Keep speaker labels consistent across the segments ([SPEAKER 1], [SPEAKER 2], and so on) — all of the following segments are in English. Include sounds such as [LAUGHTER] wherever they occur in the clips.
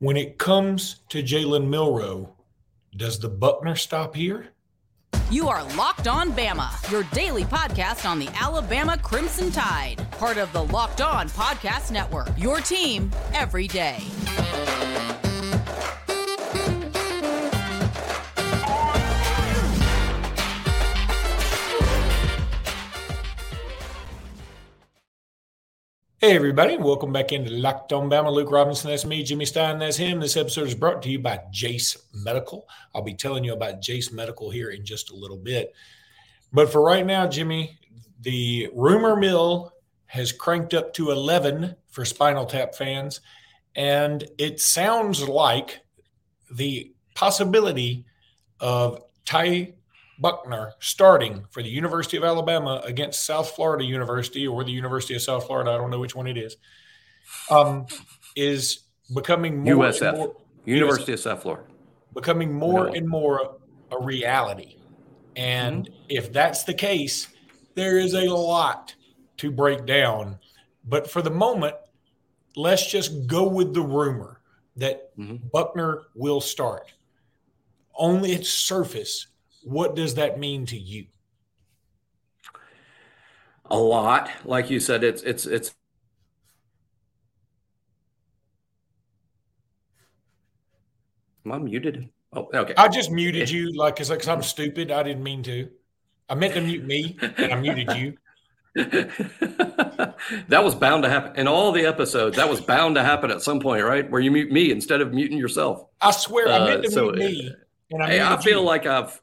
[SPEAKER 1] When it comes to Jalen Milroe, does the Buchner stop here?
[SPEAKER 2] You are Locked On Bama, your daily podcast on the Alabama Crimson Tide, part of the Locked On Podcast Network. Your team every day.
[SPEAKER 1] Hey, everybody, welcome back into Locked on Bama. Luke Robinson, that's me. Jimmy Stein, that's him. This episode is brought to you by Jase Medical. I'll be telling you about Jase Medical here in just a little bit. But for right now, Jimmy, the rumor mill has cranked up to 11 for Spinal Tap fans. And it sounds like the possibility of Ty Buchner starting for the University of Alabama against South Florida University or the University of South Florida, I don't know which one it is, um, is becoming more
[SPEAKER 3] USF,
[SPEAKER 1] more,
[SPEAKER 3] University USF. of South Florida,
[SPEAKER 1] becoming more no. and more a reality. And mm-hmm. if that's the case, there is a lot to break down. But for the moment, let's just go with the rumor that mm-hmm. Buchner will start. Only its surface what does that mean to you?
[SPEAKER 3] A lot. Like you said, it's it's it's Am I muted? Oh, okay.
[SPEAKER 1] I just muted you, like, cause, cause I'm stupid. I didn't mean to. I meant to mute me, and I muted you. [LAUGHS] [LAUGHS]
[SPEAKER 3] that was bound to happen in all the episodes. That was bound to happen at some point, right? Where you mute me instead of muting yourself.
[SPEAKER 1] I swear, I meant to uh, so, mute me.
[SPEAKER 3] And I, hey, I feel you. like I've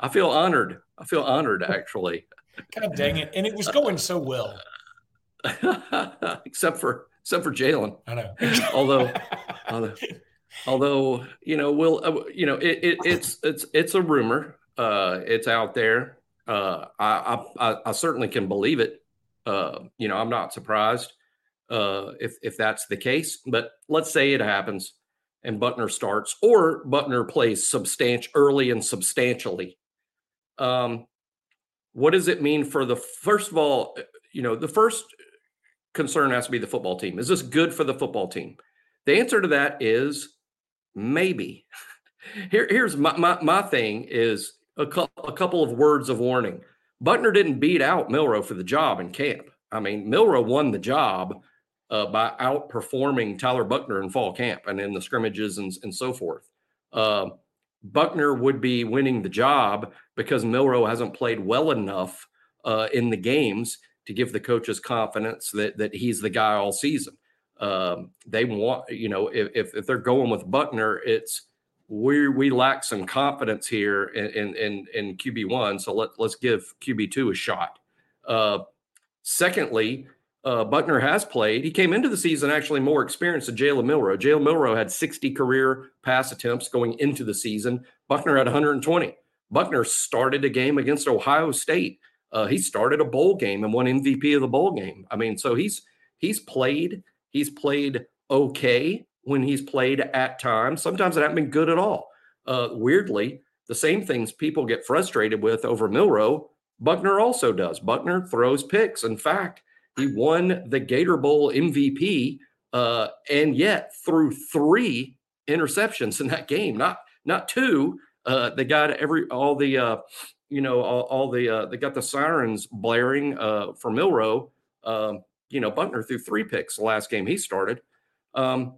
[SPEAKER 3] I feel honored. I feel honored, actually.
[SPEAKER 1] God dang it! And it was going so well, [LAUGHS]
[SPEAKER 3] except for except for Jalen.
[SPEAKER 1] I know. [LAUGHS]
[SPEAKER 3] although, [LAUGHS] although, although, you know, we'll, uh, you know, it, it, it's it's it's a rumor. Uh, it's out there. Uh, I, I I certainly can believe it. Uh, you know, I'm not surprised uh, if if that's the case. But let's say it happens and Buchner starts, or Buchner plays substantial early and substantially um, what does it mean for the first of all, you know, the first concern has to be the football team. Is this good for the football team? The answer to that is maybe. [LAUGHS] Here, here's my, my, my thing is a, cu- a couple of words of warning. Buchner didn't beat out Milroe for the job in camp. I mean, Milroe won the job uh, by outperforming Tyler Buchner in fall camp and in the scrimmages and, and so forth. Uh, Buchner would be winning the job because Milroe hasn't played well enough uh, in the games to give the coaches confidence that that he's the guy all season. Um, they want, you know, if, if they're going with Buchner, it's we we lack some confidence here in in in, QB one, so let let's give QB two a shot. Uh, secondly, uh, Buchner has played. He came into the season actually more experienced than Jalen Milroe. Jalen Milroe had 60 career pass attempts going into the season. Buchner had 120. Buchner started a game against Ohio State. Uh, he started a bowl game and won MVP of the bowl game. I mean, so he's he's played. He's played okay when he's played at times. Sometimes it hasn't been good at all. Uh, weirdly, the same things people get frustrated with over Milroe, Buchner also does. Buchner throws picks. In fact, he won the Gator Bowl MVP, uh, and yet threw three interceptions in that game, not not two. Uh, they got every all the uh, you know all, all the uh, they got the sirens blaring uh, for Milroe. Um, you know Buchner threw three picks the last game he started. Um,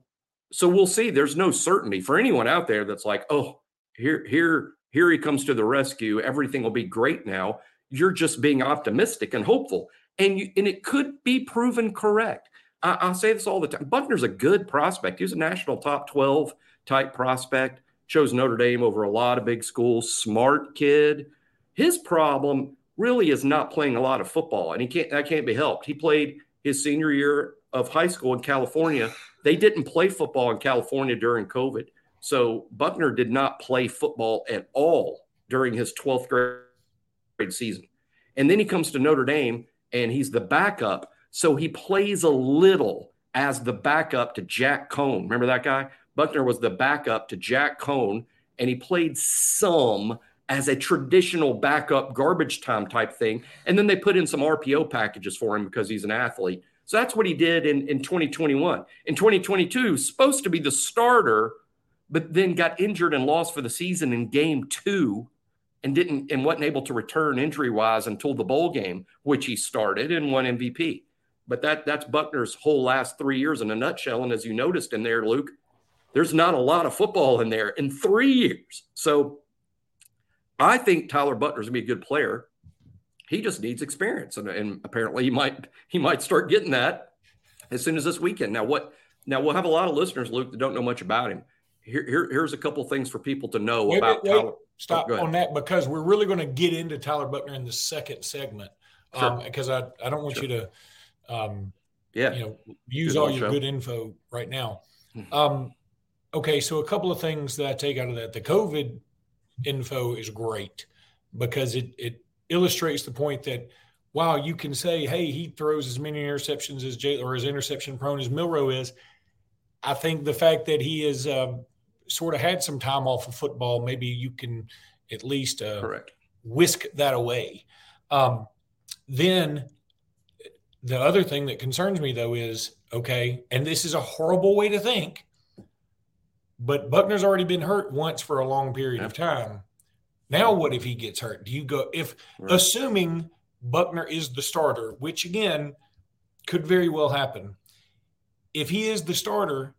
[SPEAKER 3] so we'll see. There's no certainty for anyone out there that's like, oh, here here here he comes to the rescue. Everything will be great now. You're just being optimistic and hopeful and you, and it could be proven correct. I, I say this all the time. Buchner's a good prospect. He's a national top 12 type prospect. Chose Notre Dame over a lot of big schools. Smart kid. His problem really is not playing a lot of football, and he can't. That can't be helped. He played his senior year of high school in California. They didn't play football in California during COVID, so Buchner did not play football at all during his 12th grade season. And then he comes to Notre Dame and he's the backup. So he plays a little as the backup to Jack Coan. Remember that guy? Buchner was the backup to Jack Coan, and he played some as a traditional backup garbage time type thing. And then they put in some RPO packages for him because he's an athlete. So that's what he did in, in 2021. In 2022, supposed to be the starter, but then got injured and lost for the season in game two and didn't and wasn't able to return injury wise until the bowl game, which he started and won MVP. But that that's Buchner's whole last three years in a nutshell. And as you noticed in there, Luke, there's not a lot of football in there in three years. So I think Tyler Buchner's gonna be a good player. He just needs experience, and, and apparently he might he might start getting that as soon as this weekend. Now what? Now we'll have a lot of listeners, Luke, that don't know much about him. Here, here here's a couple things for people to know wait, about wait, Tyler.
[SPEAKER 1] Stop oh, on that because we're really going to get into Tyler Buchner in the second segment because sure. um, I, I don't want sure. you to um, yeah you know use good all your show. good info right now. Mm-hmm. Um, okay, so a couple of things that I take out of that. The COVID info is great because it it illustrates the point that wow, you can say, hey, he throws as many interceptions as Jay or as interception prone as Milroe is. I think the fact that he is uh, sort of had some time off of football, maybe you can at least uh,
[SPEAKER 3] Correct.
[SPEAKER 1] whisk that away. Um, then the other thing that concerns me though is okay, and this is a horrible way to think, but Buchner's already been hurt once for a long period of time. Now, what if he gets hurt? Do you go if right. assuming Buchner is the starter, which again could very well happen? If he is the starter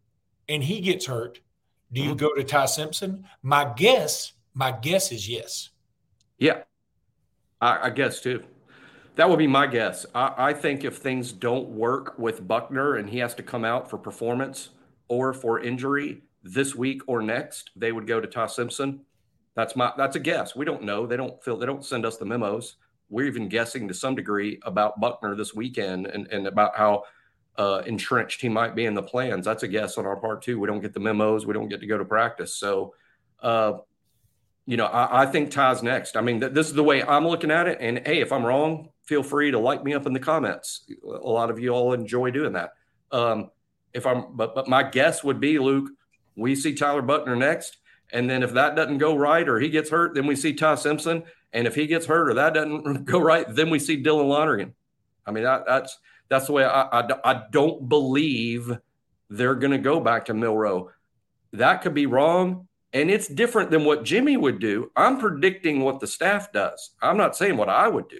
[SPEAKER 1] and he gets hurt, do you mm-hmm. go to Ty Simpson? My guess, my guess is yes.
[SPEAKER 3] Yeah, I, I guess too. That would be my guess. I, I, think if things don't work with Buchner and he has to come out for performance or for injury this week or next, they would go to Ty Simpson. That's my that's a guess. We don't know. They don't feel they don't send us the memos. We're even guessing to some degree about Buchner this weekend and, and about how uh, entrenched he might be in the plans. That's a guess on our part too. We don't get the memos. We don't get to go to practice. So, uh, you know, I, I, think Ty's next. I mean, th- this is the way I'm looking at it. And hey, if I'm wrong, feel free to like me up in the comments. A lot of you all enjoy doing that. Um, if I'm, but but my guess would be Luke. We see Tyler Buchner next, and then if that doesn't go right or he gets hurt, then we see Ty Simpson. And if he gets hurt or that doesn't [LAUGHS] go right, then we see Dylan Lonergan. I mean, that, that's that's the way I, I, I don't believe they're going to go back to Milroe. That could be wrong. And it's different than what Jimmy would do. I'm predicting what the staff does. I'm not saying what I would do.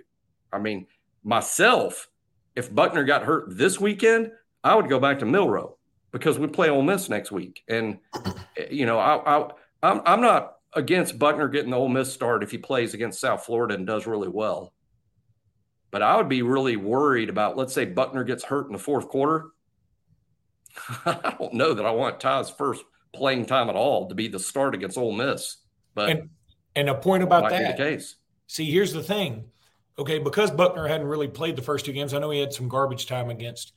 [SPEAKER 3] I mean, myself, if Buchner got hurt this weekend, I would go back to Milroe because we play Ole Miss next week. And, eh, you know, I, I, I'm, I'm not against Buchner getting the Ole Miss start if he plays against South Florida and does really well. But I would be really worried about, let's say Buchner gets hurt in the fourth quarter. [LAUGHS] I don't know that I want Ty's first playing time at all to be the start against Ole Miss. But
[SPEAKER 1] and, and a point about that. case. See, here's the thing. Okay, because Buchner hadn't really played the first two games, I know he had some garbage time against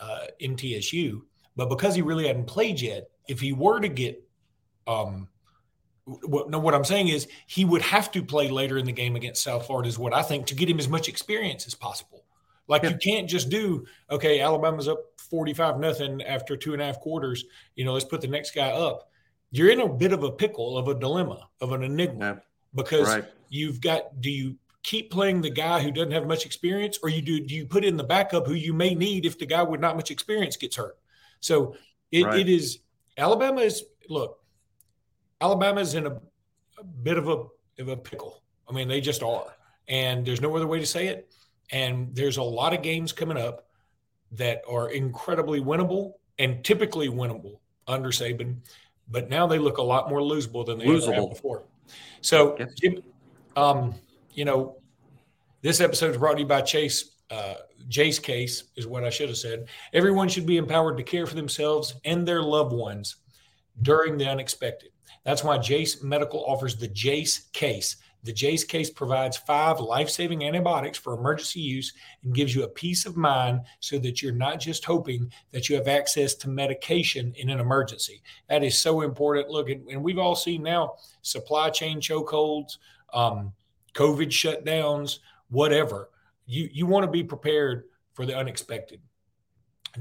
[SPEAKER 1] uh, MTSU, but because he really hadn't played yet, if he were to get um, what, no, what I'm saying is he would have to play later in the game against South Florida, is what I think, to get him as much experience as possible. Like yeah. you can't just do okay. Alabama's up forty-five nothing after two and a half quarters. You know, let's put the next guy up. You're in a bit of a pickle, of a dilemma, of an enigma, yeah. because right. you've got. Do you keep playing the guy who doesn't have much experience, or you do? Do you put in the backup who you may need if the guy with not much experience gets hurt? So it, right. it is. Alabama is look. Alabama's in a, a bit of a, of a pickle. I mean, they just are. And there's no other way to say it. And there's a lot of games coming up that are incredibly winnable and typically winnable under Saban, but now they look a lot more losable than they losable. ever have before. So, um, you know, this episode is brought to you by Chase. Uh, Jase case is what I should have said. Everyone should be empowered to care for themselves and their loved ones during the unexpected. That's why Jase Medical offers the Jase case. The Jase case provides five life saving antibiotics for emergency use and gives you a peace of mind so that you're not just hoping that you have access to medication in an emergency. That is so important. Look, and we've all seen now supply chain chokeholds, um, COVID shutdowns, whatever. You, you want to be prepared for the unexpected.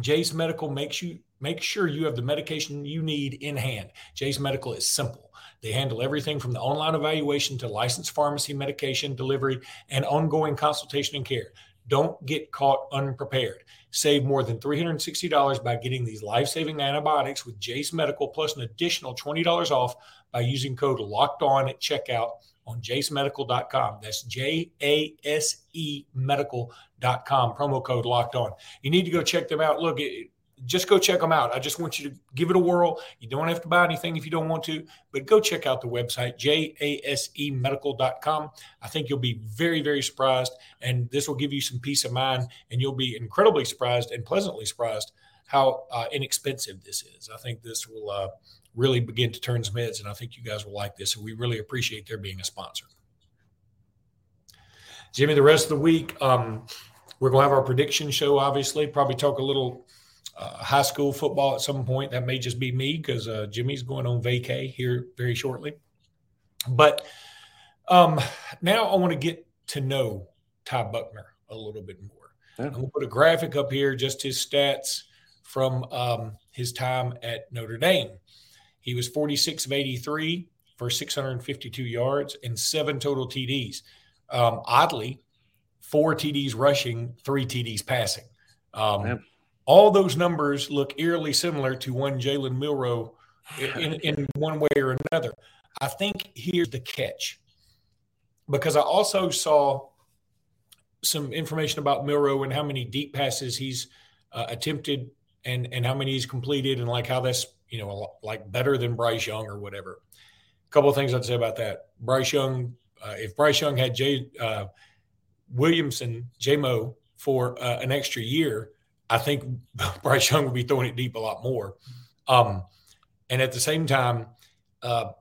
[SPEAKER 1] Jase Medical makes you Make sure you have the medication you need in hand. Jase Medical is simple. They handle everything from the online evaluation to licensed pharmacy medication delivery and ongoing consultation and care. Don't get caught unprepared. Save more than $360 by getting these life saving antibiotics with Jase Medical plus an additional $20 off by using code locked on at checkout on jasemedical.com. That's J A S E medical.com. Promo code locked on. You need to go check them out. Look, it, just go check them out. I just want you to give it a whirl. You don't have to buy anything if you don't want to, but go check out the website, jasemedical.com. I think you'll be very, very surprised, and this will give you some peace of mind, and you'll be incredibly surprised and pleasantly surprised how uh, inexpensive this is. I think this will uh, really begin to turn some heads, and I think you guys will like this, and we really appreciate their being a sponsor. Jimmy, the rest of the week, um, we're going to have our prediction show, obviously, probably talk a little – uh, high school football at some point. That may just be me because uh, Jimmy's going on vacay here very shortly. But um, now I want to get to know Ty Buchner a little bit more. Yeah. I'm going to put a graphic up here, just his stats from um, his time at Notre Dame. He was 46 of 83 for 652 yards and seven total TDs. Um, oddly, four TDs rushing, three TDs passing. Um, all those numbers look eerily similar to one Jalen Milroe in, in one way or another. I think here's the catch because I also saw some information about Milroe and how many deep passes he's uh, attempted and and how many he's completed and like how that's you know like better than Bryce Young or whatever. A couple of things I'd say about that. Bryce Young, uh, if Bryce Young had Jay uh, Williamson, JMO for uh, an extra year, I think [LAUGHS] Bryce Young will be throwing it deep a lot more. Um, and at the same time, uh,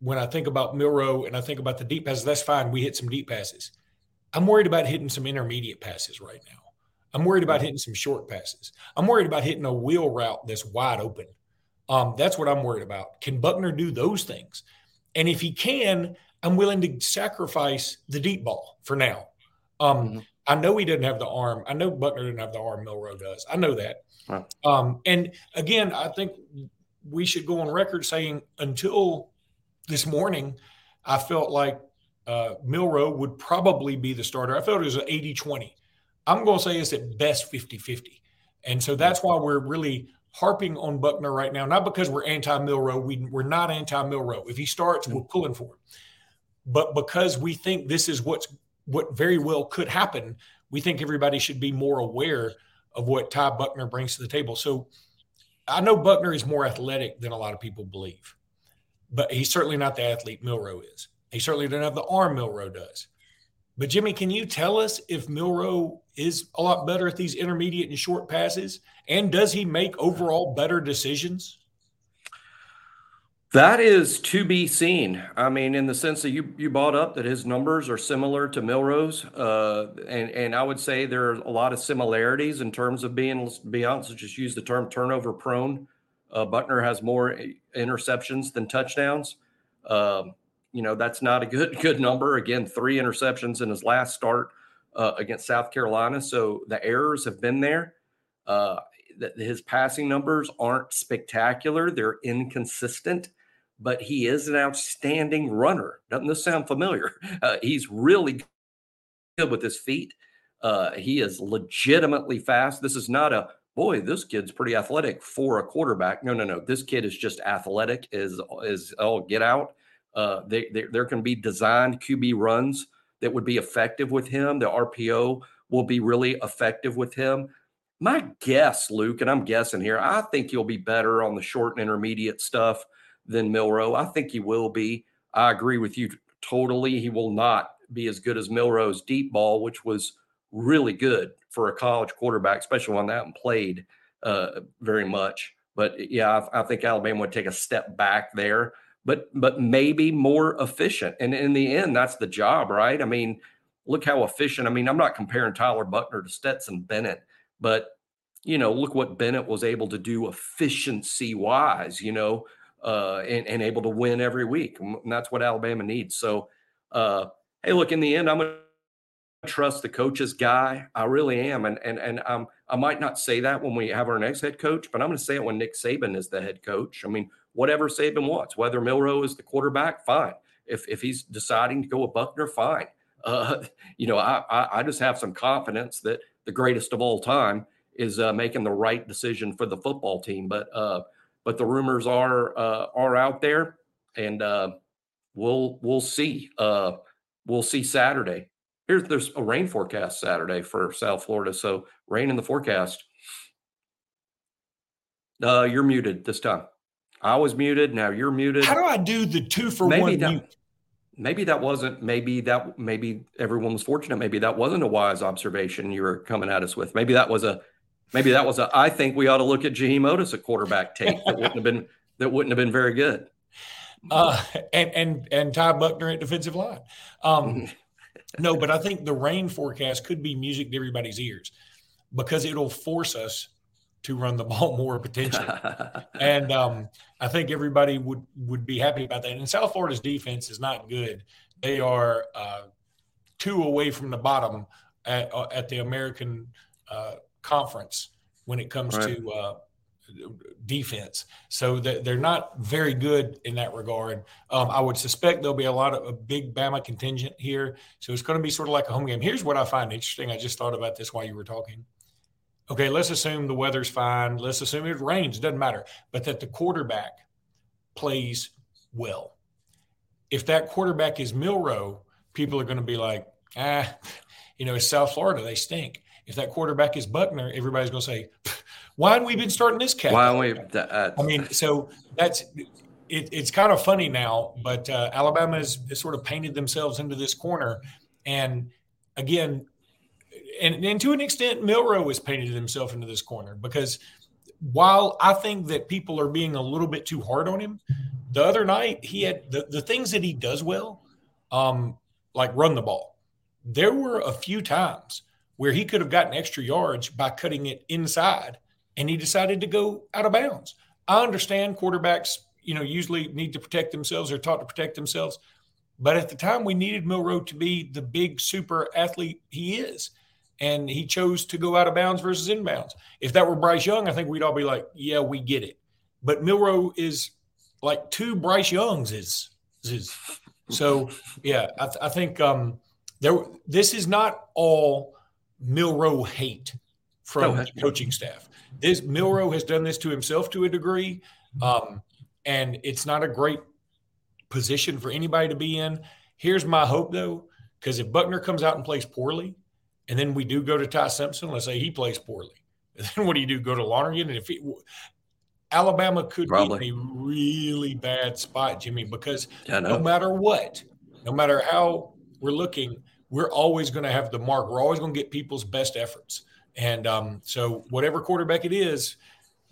[SPEAKER 1] when I think about Milroe and I think about the deep passes, that's fine. We hit some deep passes. I'm worried about hitting some intermediate passes right now. I'm worried about hitting some short passes. I'm worried about hitting a wheel route that's wide open. Um, that's what I'm worried about. Can Buchner do those things? And if he can, I'm willing to sacrifice the deep ball for now. Um, mm-hmm. I know he didn't have the arm. I know Buchner didn't have the arm Milroe does. I know that. Um, and again, I think we should go on record saying until this morning, I felt like uh, Milroe would probably be the starter. I felt it was an 80 20. I'm going to say it's at best 50 50. And so that's why we're really harping on Buchner right now, not because we're anti Milroe. We, we're not anti Milroe. If he starts, mm-hmm. we're pulling for him. But because we think this is what's what very well could happen, we think everybody should be more aware of what Ty Buchner brings to the table. So I know Buchner is more athletic than a lot of people believe, but he's certainly not the athlete Milroe is. He certainly doesn't have the arm Milroe does. But Jimmy, can you tell us if Milroe is a lot better at these intermediate and short passes? And does he make overall better decisions?
[SPEAKER 3] That is to be seen. I mean, in the sense that you you brought up that his numbers are similar to Milroe's, uh, and and I would say there are a lot of similarities in terms of being. Let's be honest, just use the term turnover prone. Uh, Buchner has more interceptions than touchdowns. Um, you know that's not a good [LAUGHS] good number. Again, three interceptions in his last start uh, against South Carolina. So the errors have been there. Uh, his passing numbers aren't spectacular; they're inconsistent but he is an outstanding runner. Doesn't this sound familiar? [LAUGHS] Uh, he's really good with his feet. Uh, he is legitimately fast. This is not a boy. This kid's pretty athletic for a quarterback. No, no, no. This kid is just athletic. Is is oh get out. Uh, they, they, there can be designed QB runs that would be effective with him. The RPO will be really effective with him. My guess, Luke, and I'm guessing here, I think he'll be better on the short and intermediate stuff than Milroe. I think he will be. I agree with you totally. He will not be as good as Milroe's deep ball, which was really good for a college quarterback, especially one that played uh, very much. But yeah, I, I, think Alabama would take a step back there, but but maybe more efficient. And in the end, that's the job, right? I mean, look how efficient. I mean, I'm not comparing Tyler Buchner to Stetson Bennett, but you know, look what Bennett was able to do efficiency wise. You know, uh, and, and, able to win every week. And that's what Alabama needs. So, uh, hey, look, in the end, I'm going to trust the coach's guy. I really am. And, and, and um, I might not say that when we have our next head coach, but I'm going to say it when Nick Saban is the head coach. I mean, whatever Saban wants, whether Milroe is the quarterback, fine. If, if he's deciding to go with Buchner, fine. [LAUGHS] uh, you know, I, I, I just have some confidence that the greatest of all time is uh, making the right decision for the football team. But uh, but the rumors are uh, are out there, and uh, we'll we'll see. Uh, we'll see Saturday. Here's there's a rain forecast Saturday for South Florida, so rain in the forecast. Uh, you're muted this time. I was muted. Now you're muted.
[SPEAKER 1] How do I do the two for
[SPEAKER 3] maybe
[SPEAKER 1] one
[SPEAKER 3] that,
[SPEAKER 1] mute?
[SPEAKER 3] Maybe that wasn't. Maybe that. Maybe everyone was fortunate. Maybe that wasn't a wise observation you were coming at us with. Maybe that was a. Maybe that was a. I think we ought to look at Jaheim Oatis, a quarterback tape that wouldn't have been that wouldn't have been very good.
[SPEAKER 1] Uh, and and and Ty Buchner at defensive line. Um, no, but I think the rain forecast could be music to everybody's ears because it'll force us to run the [LAUGHS] ball more potentially. [LAUGHS] and um, I think everybody would would be happy about that. And South Florida's defense is not good. They are uh, two away from the bottom at, uh, at the American uh, Conference when it comes right. to uh, defense. So they're not very good in that regard. Um, I would suspect there'll be a lot of a big Bama contingent here. So it's going to be sort of like a home game. Here's what I find interesting. I just thought about this while you were talking. Okay, let's assume the weather's fine. Let's assume it rains, doesn't matter, but that the quarterback plays well. If that quarterback is Milroe, people are going to be like, ah, [LAUGHS] you know, it's South Florida, they stink. If that quarterback is Buchner, everybody's going to say, why haven't we been starting this cat?
[SPEAKER 3] Why we? Uh,
[SPEAKER 1] I mean, so that's it, it's kind of funny now, but uh, Alabama has, has sort of painted themselves into this corner, and again, and, and to an extent, Milroe has painted himself into this corner because while I think that people are being a little bit too hard on him, the other night he had the, the things that he does well, um, like run the ball. There were a few times where he could have gotten extra yards by cutting it inside, and he decided to go out of bounds. I understand quarterbacks, you know, usually need to protect themselves or taught to protect themselves. But at the time, we needed Milroe to be the big super athlete he is and he chose to go out of bounds versus inbounds. If that were Bryce Young, I think we'd all be like, yeah, we get it. But Milroe is like two Bryce Youngs is is so yeah. I, th- I think um, there this is not all Milroe hate from no, coaching staff. This Milroe has done this to himself to a degree, um, and it's not a great position for anybody to be in. Here's my hope though, because if Buchner comes out and plays poorly, and then we do go to Ty Simpson. Let's say he plays poorly. [LAUGHS] And then what do you do? Go to Lonergan? And if he, Alabama could Probably. be in a really bad spot, Jimmy, because no matter what, no matter how we're looking, we're always going to have the mark. We're always going to get people's best efforts. And um, so, whatever quarterback it is,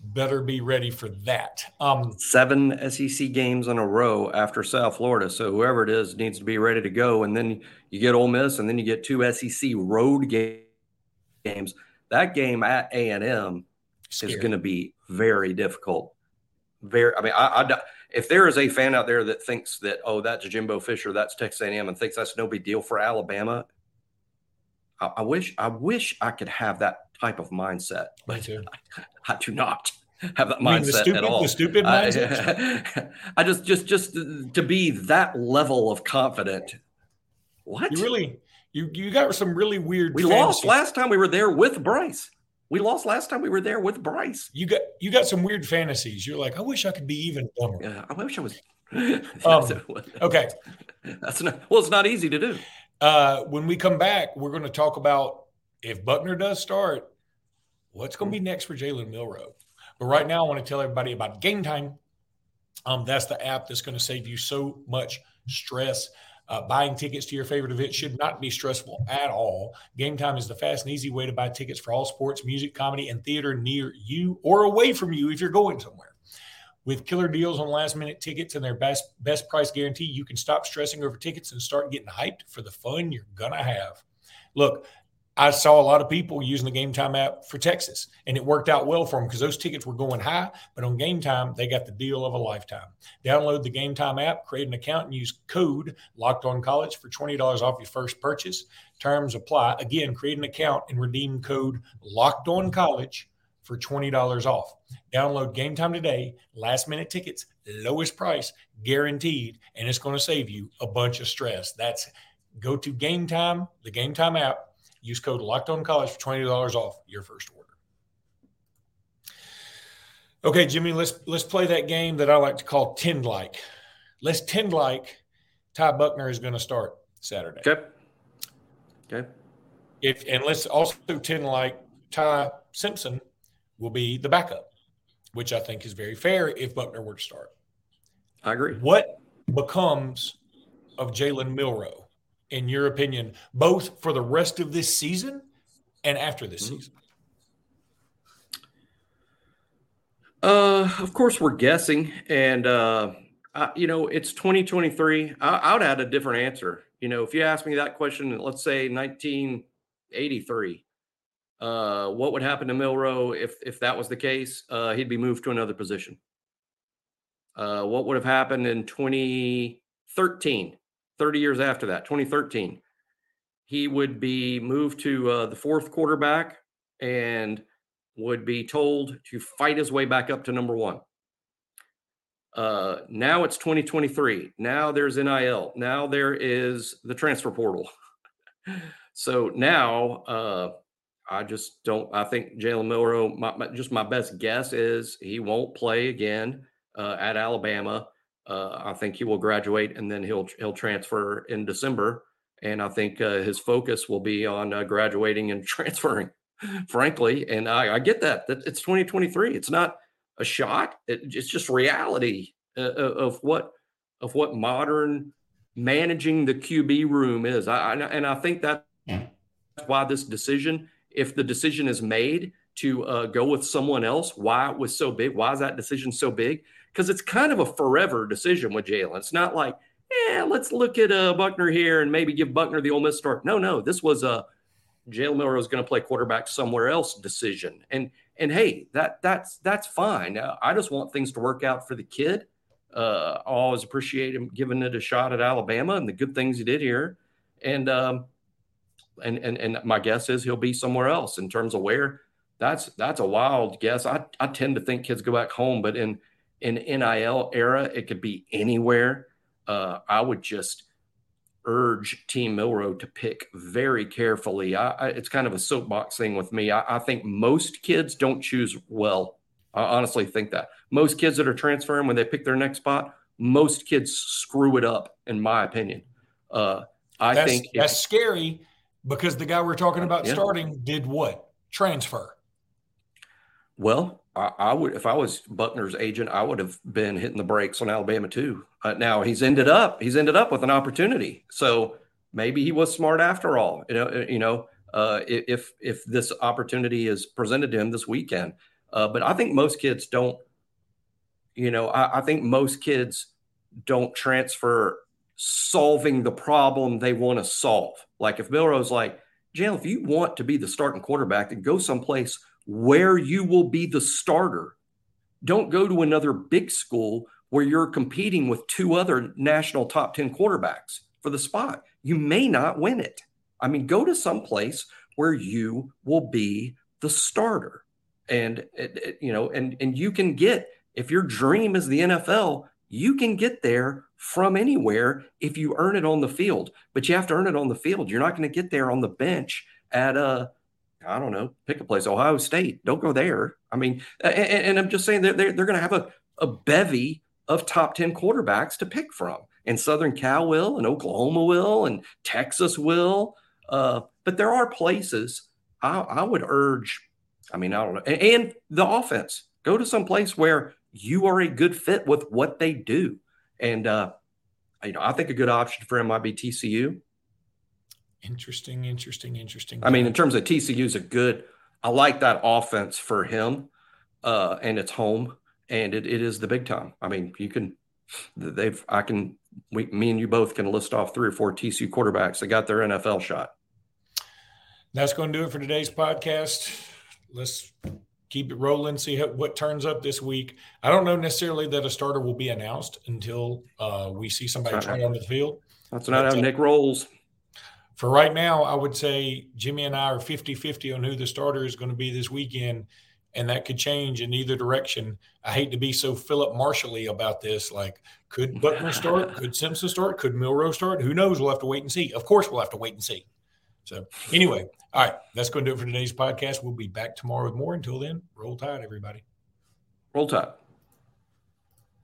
[SPEAKER 1] better be ready for that. Um,
[SPEAKER 3] Seven SEC games in a row after South Florida. So whoever it is needs to be ready to go. And then you get Ole Miss, and then you get two SEC road games. That game at A and M is going to be very difficult. Very. I mean, I, I, if there is a fan out there that thinks that oh that's Jimbo Fisher, that's Texas A&M, and thinks that's no big deal for Alabama, I, I wish I wish I could have that type of mindset.
[SPEAKER 1] But I,
[SPEAKER 3] I, do not have that mindset
[SPEAKER 1] stupid,
[SPEAKER 3] at all.
[SPEAKER 1] The stupid mindset.
[SPEAKER 3] I, [LAUGHS] I just just just to be that level of confident. What
[SPEAKER 1] you really you you got some really weird.
[SPEAKER 3] We fantasies. lost last time we were there with Bryce. We lost last time we were there with Bryce.
[SPEAKER 1] You got you got some weird fantasies. You're like, I wish I could be even dumber.
[SPEAKER 3] Yeah, I wish I was. [LAUGHS]
[SPEAKER 1] um, okay,
[SPEAKER 3] that's not well. It's not easy to do.
[SPEAKER 1] Uh, when we come back, we're going to talk about if Buchner does start, what's going to be next for Jalen Milroe? But right now, I want to tell everybody about Game Time. Um, that's the app that's going to save you so much stress. Uh, buying tickets to your favorite event should not be stressful at all. Game Time is the fast and easy way to buy tickets for all sports, music, comedy, and theater near you or away from you if you're going somewhere. With killer deals on last minute tickets and their best best price guarantee, you can stop stressing over tickets and start getting hyped for the fun you're gonna have. Look, I saw a lot of people using the Game Time app for Texas, and it worked out well for them because those tickets were going high. But on Game Time, they got the deal of a lifetime. Download the Game Time app, create an account, and use code Locked On College for twenty dollars off your first purchase. Terms apply. Again, create an account and redeem code Locked On College for twenty dollars off. Download Game Time today. Last minute tickets, lowest price, guaranteed, and it's going to save you a bunch of stress. That's go to Game Time, the Game Time app, use code Locked On College for twenty dollars off your first order. Okay, Jimmy, let's let's play that game that I like to call tend like. Let's tend like Ty Buchner is going to start Saturday.
[SPEAKER 3] Okay. Okay.
[SPEAKER 1] If and let's also tend like Ty Simpson will be the backup, which I think is very fair if Buchner were to start.
[SPEAKER 3] I agree.
[SPEAKER 1] What becomes of Jalen Milroe, in your opinion, both for the rest of this season and after this mm-hmm. season?
[SPEAKER 3] Uh, of course, we're guessing, and uh, uh, you know, it's 2023. I, I would add a different answer. You know, if you ask me that question, let's say 1983, uh, what would happen to Milroe if if that was the case? Uh, he'd be moved to another position. Uh, what would have happened in 2013, 30 years after that, 2013? He would be moved to uh, the fourth quarterback and would be told to fight his way back up to number one. Uh, now it's 2023. Now there's NIL. Now there is the transfer portal. [LAUGHS] so now uh, I just don't. I think Jalen Milroe. My, my, just my best guess is he won't play again uh, at Alabama. Uh, I think he will graduate and then he'll he'll transfer in December. And I think uh, his focus will be on uh, graduating and [LAUGHS] transferring frankly. And I, I get that. That it's 2023. It's not a shot. It, it's just reality uh, uh, of what of what modern managing the QB room is. I, I and I think that that's why this decision, if the decision is made to uh, go with someone else, why it was so big. Why is that decision so big? Because it's kind of a forever decision with Jalen. It's not like, yeah, let's look at uh, Buchner here and maybe give Buchner the Ole Miss start. No, no, this was a Jalen Milroe is going to play quarterback somewhere else decision. And and hey, that that's that's fine. Uh, I just want things to work out for the kid. Uh, I always appreciate him giving it a shot at Alabama and the good things he did here. And um, and and and my guess is he'll be somewhere else in terms of where. That's that's a wild guess. I I tend to think kids go back home, but in in NIL era, it could be anywhere. Uh, I would just urge Team Milroe to pick very carefully. I, I, it's kind of a soapbox thing with me. I, I, think most kids don't choose well. I honestly think that most kids that are transferring when they pick their next spot, most kids screw it up, in my opinion. Uh, I
[SPEAKER 1] that's,
[SPEAKER 3] think
[SPEAKER 1] that's scary because the guy we're talking about yeah. starting did what? Transfer.
[SPEAKER 3] Well, I, I, would if I was Buchner's agent, I would have been hitting the brakes on Alabama too. Uh, now he's ended up he's ended up with an opportunity, so maybe he was smart after all. You know, you know, uh, if if this opportunity is presented to him this weekend, uh, but I think most kids don't. You know, I, I think most kids don't transfer solving the problem they want to solve. Like if Milroe's like, Jalen, if you want to be the starting quarterback, then go someplace where you will be the starter. Don't go to another big school where you're competing with two other national top 10 quarterbacks for the spot. You may not win it. I mean, go to some place where you will be the starter. And you know, and and you can get if your dream is the NFL, you can get there from anywhere if you earn it on the field. But you have to earn it on the field. You're not going to get there on the bench at a I don't know, pick a place, Ohio State. Don't go there. I mean, and, and I'm just saying they're, they're, they're going to have a, a bevy of top 10 quarterbacks to pick from. And Southern Cal will, and Oklahoma will, and Texas will. Uh, but there are places I, I, would urge, I mean, I don't know, and, and the offense go to some place where you are a good fit with what they do. And, uh, you know, I think a good option for him might be TCU.
[SPEAKER 1] Interesting, interesting, interesting.
[SPEAKER 3] I mean, in terms of TCU is a good, I like that offense for him, uh, and it's home, and it, it is the big time. I mean, you can, they've, I can, we, me and you both can list off three or four TCU quarterbacks that got their NFL shot.
[SPEAKER 1] That's going to do it for today's podcast. Let's keep it rolling, see how, what turns up this week. I don't know necessarily that a starter will be announced until uh, we see somebody try on the field.
[SPEAKER 3] That's not how Nick rolls
[SPEAKER 1] for right now, I would say Jimmy and I are 50 50 on who the starter is going to be this weekend. and that could change in either direction. I hate to be so Philip Marshally about this. Like, could Buchner start? [LAUGHS] could Simpson start? Could Milroe start? Who knows? We'll have to wait and see. Of course, we'll have to wait and see. So, anyway, all right, that's going to do it for today's podcast. We'll be back tomorrow with more. Until then, roll tide, everybody.
[SPEAKER 3] Roll tide.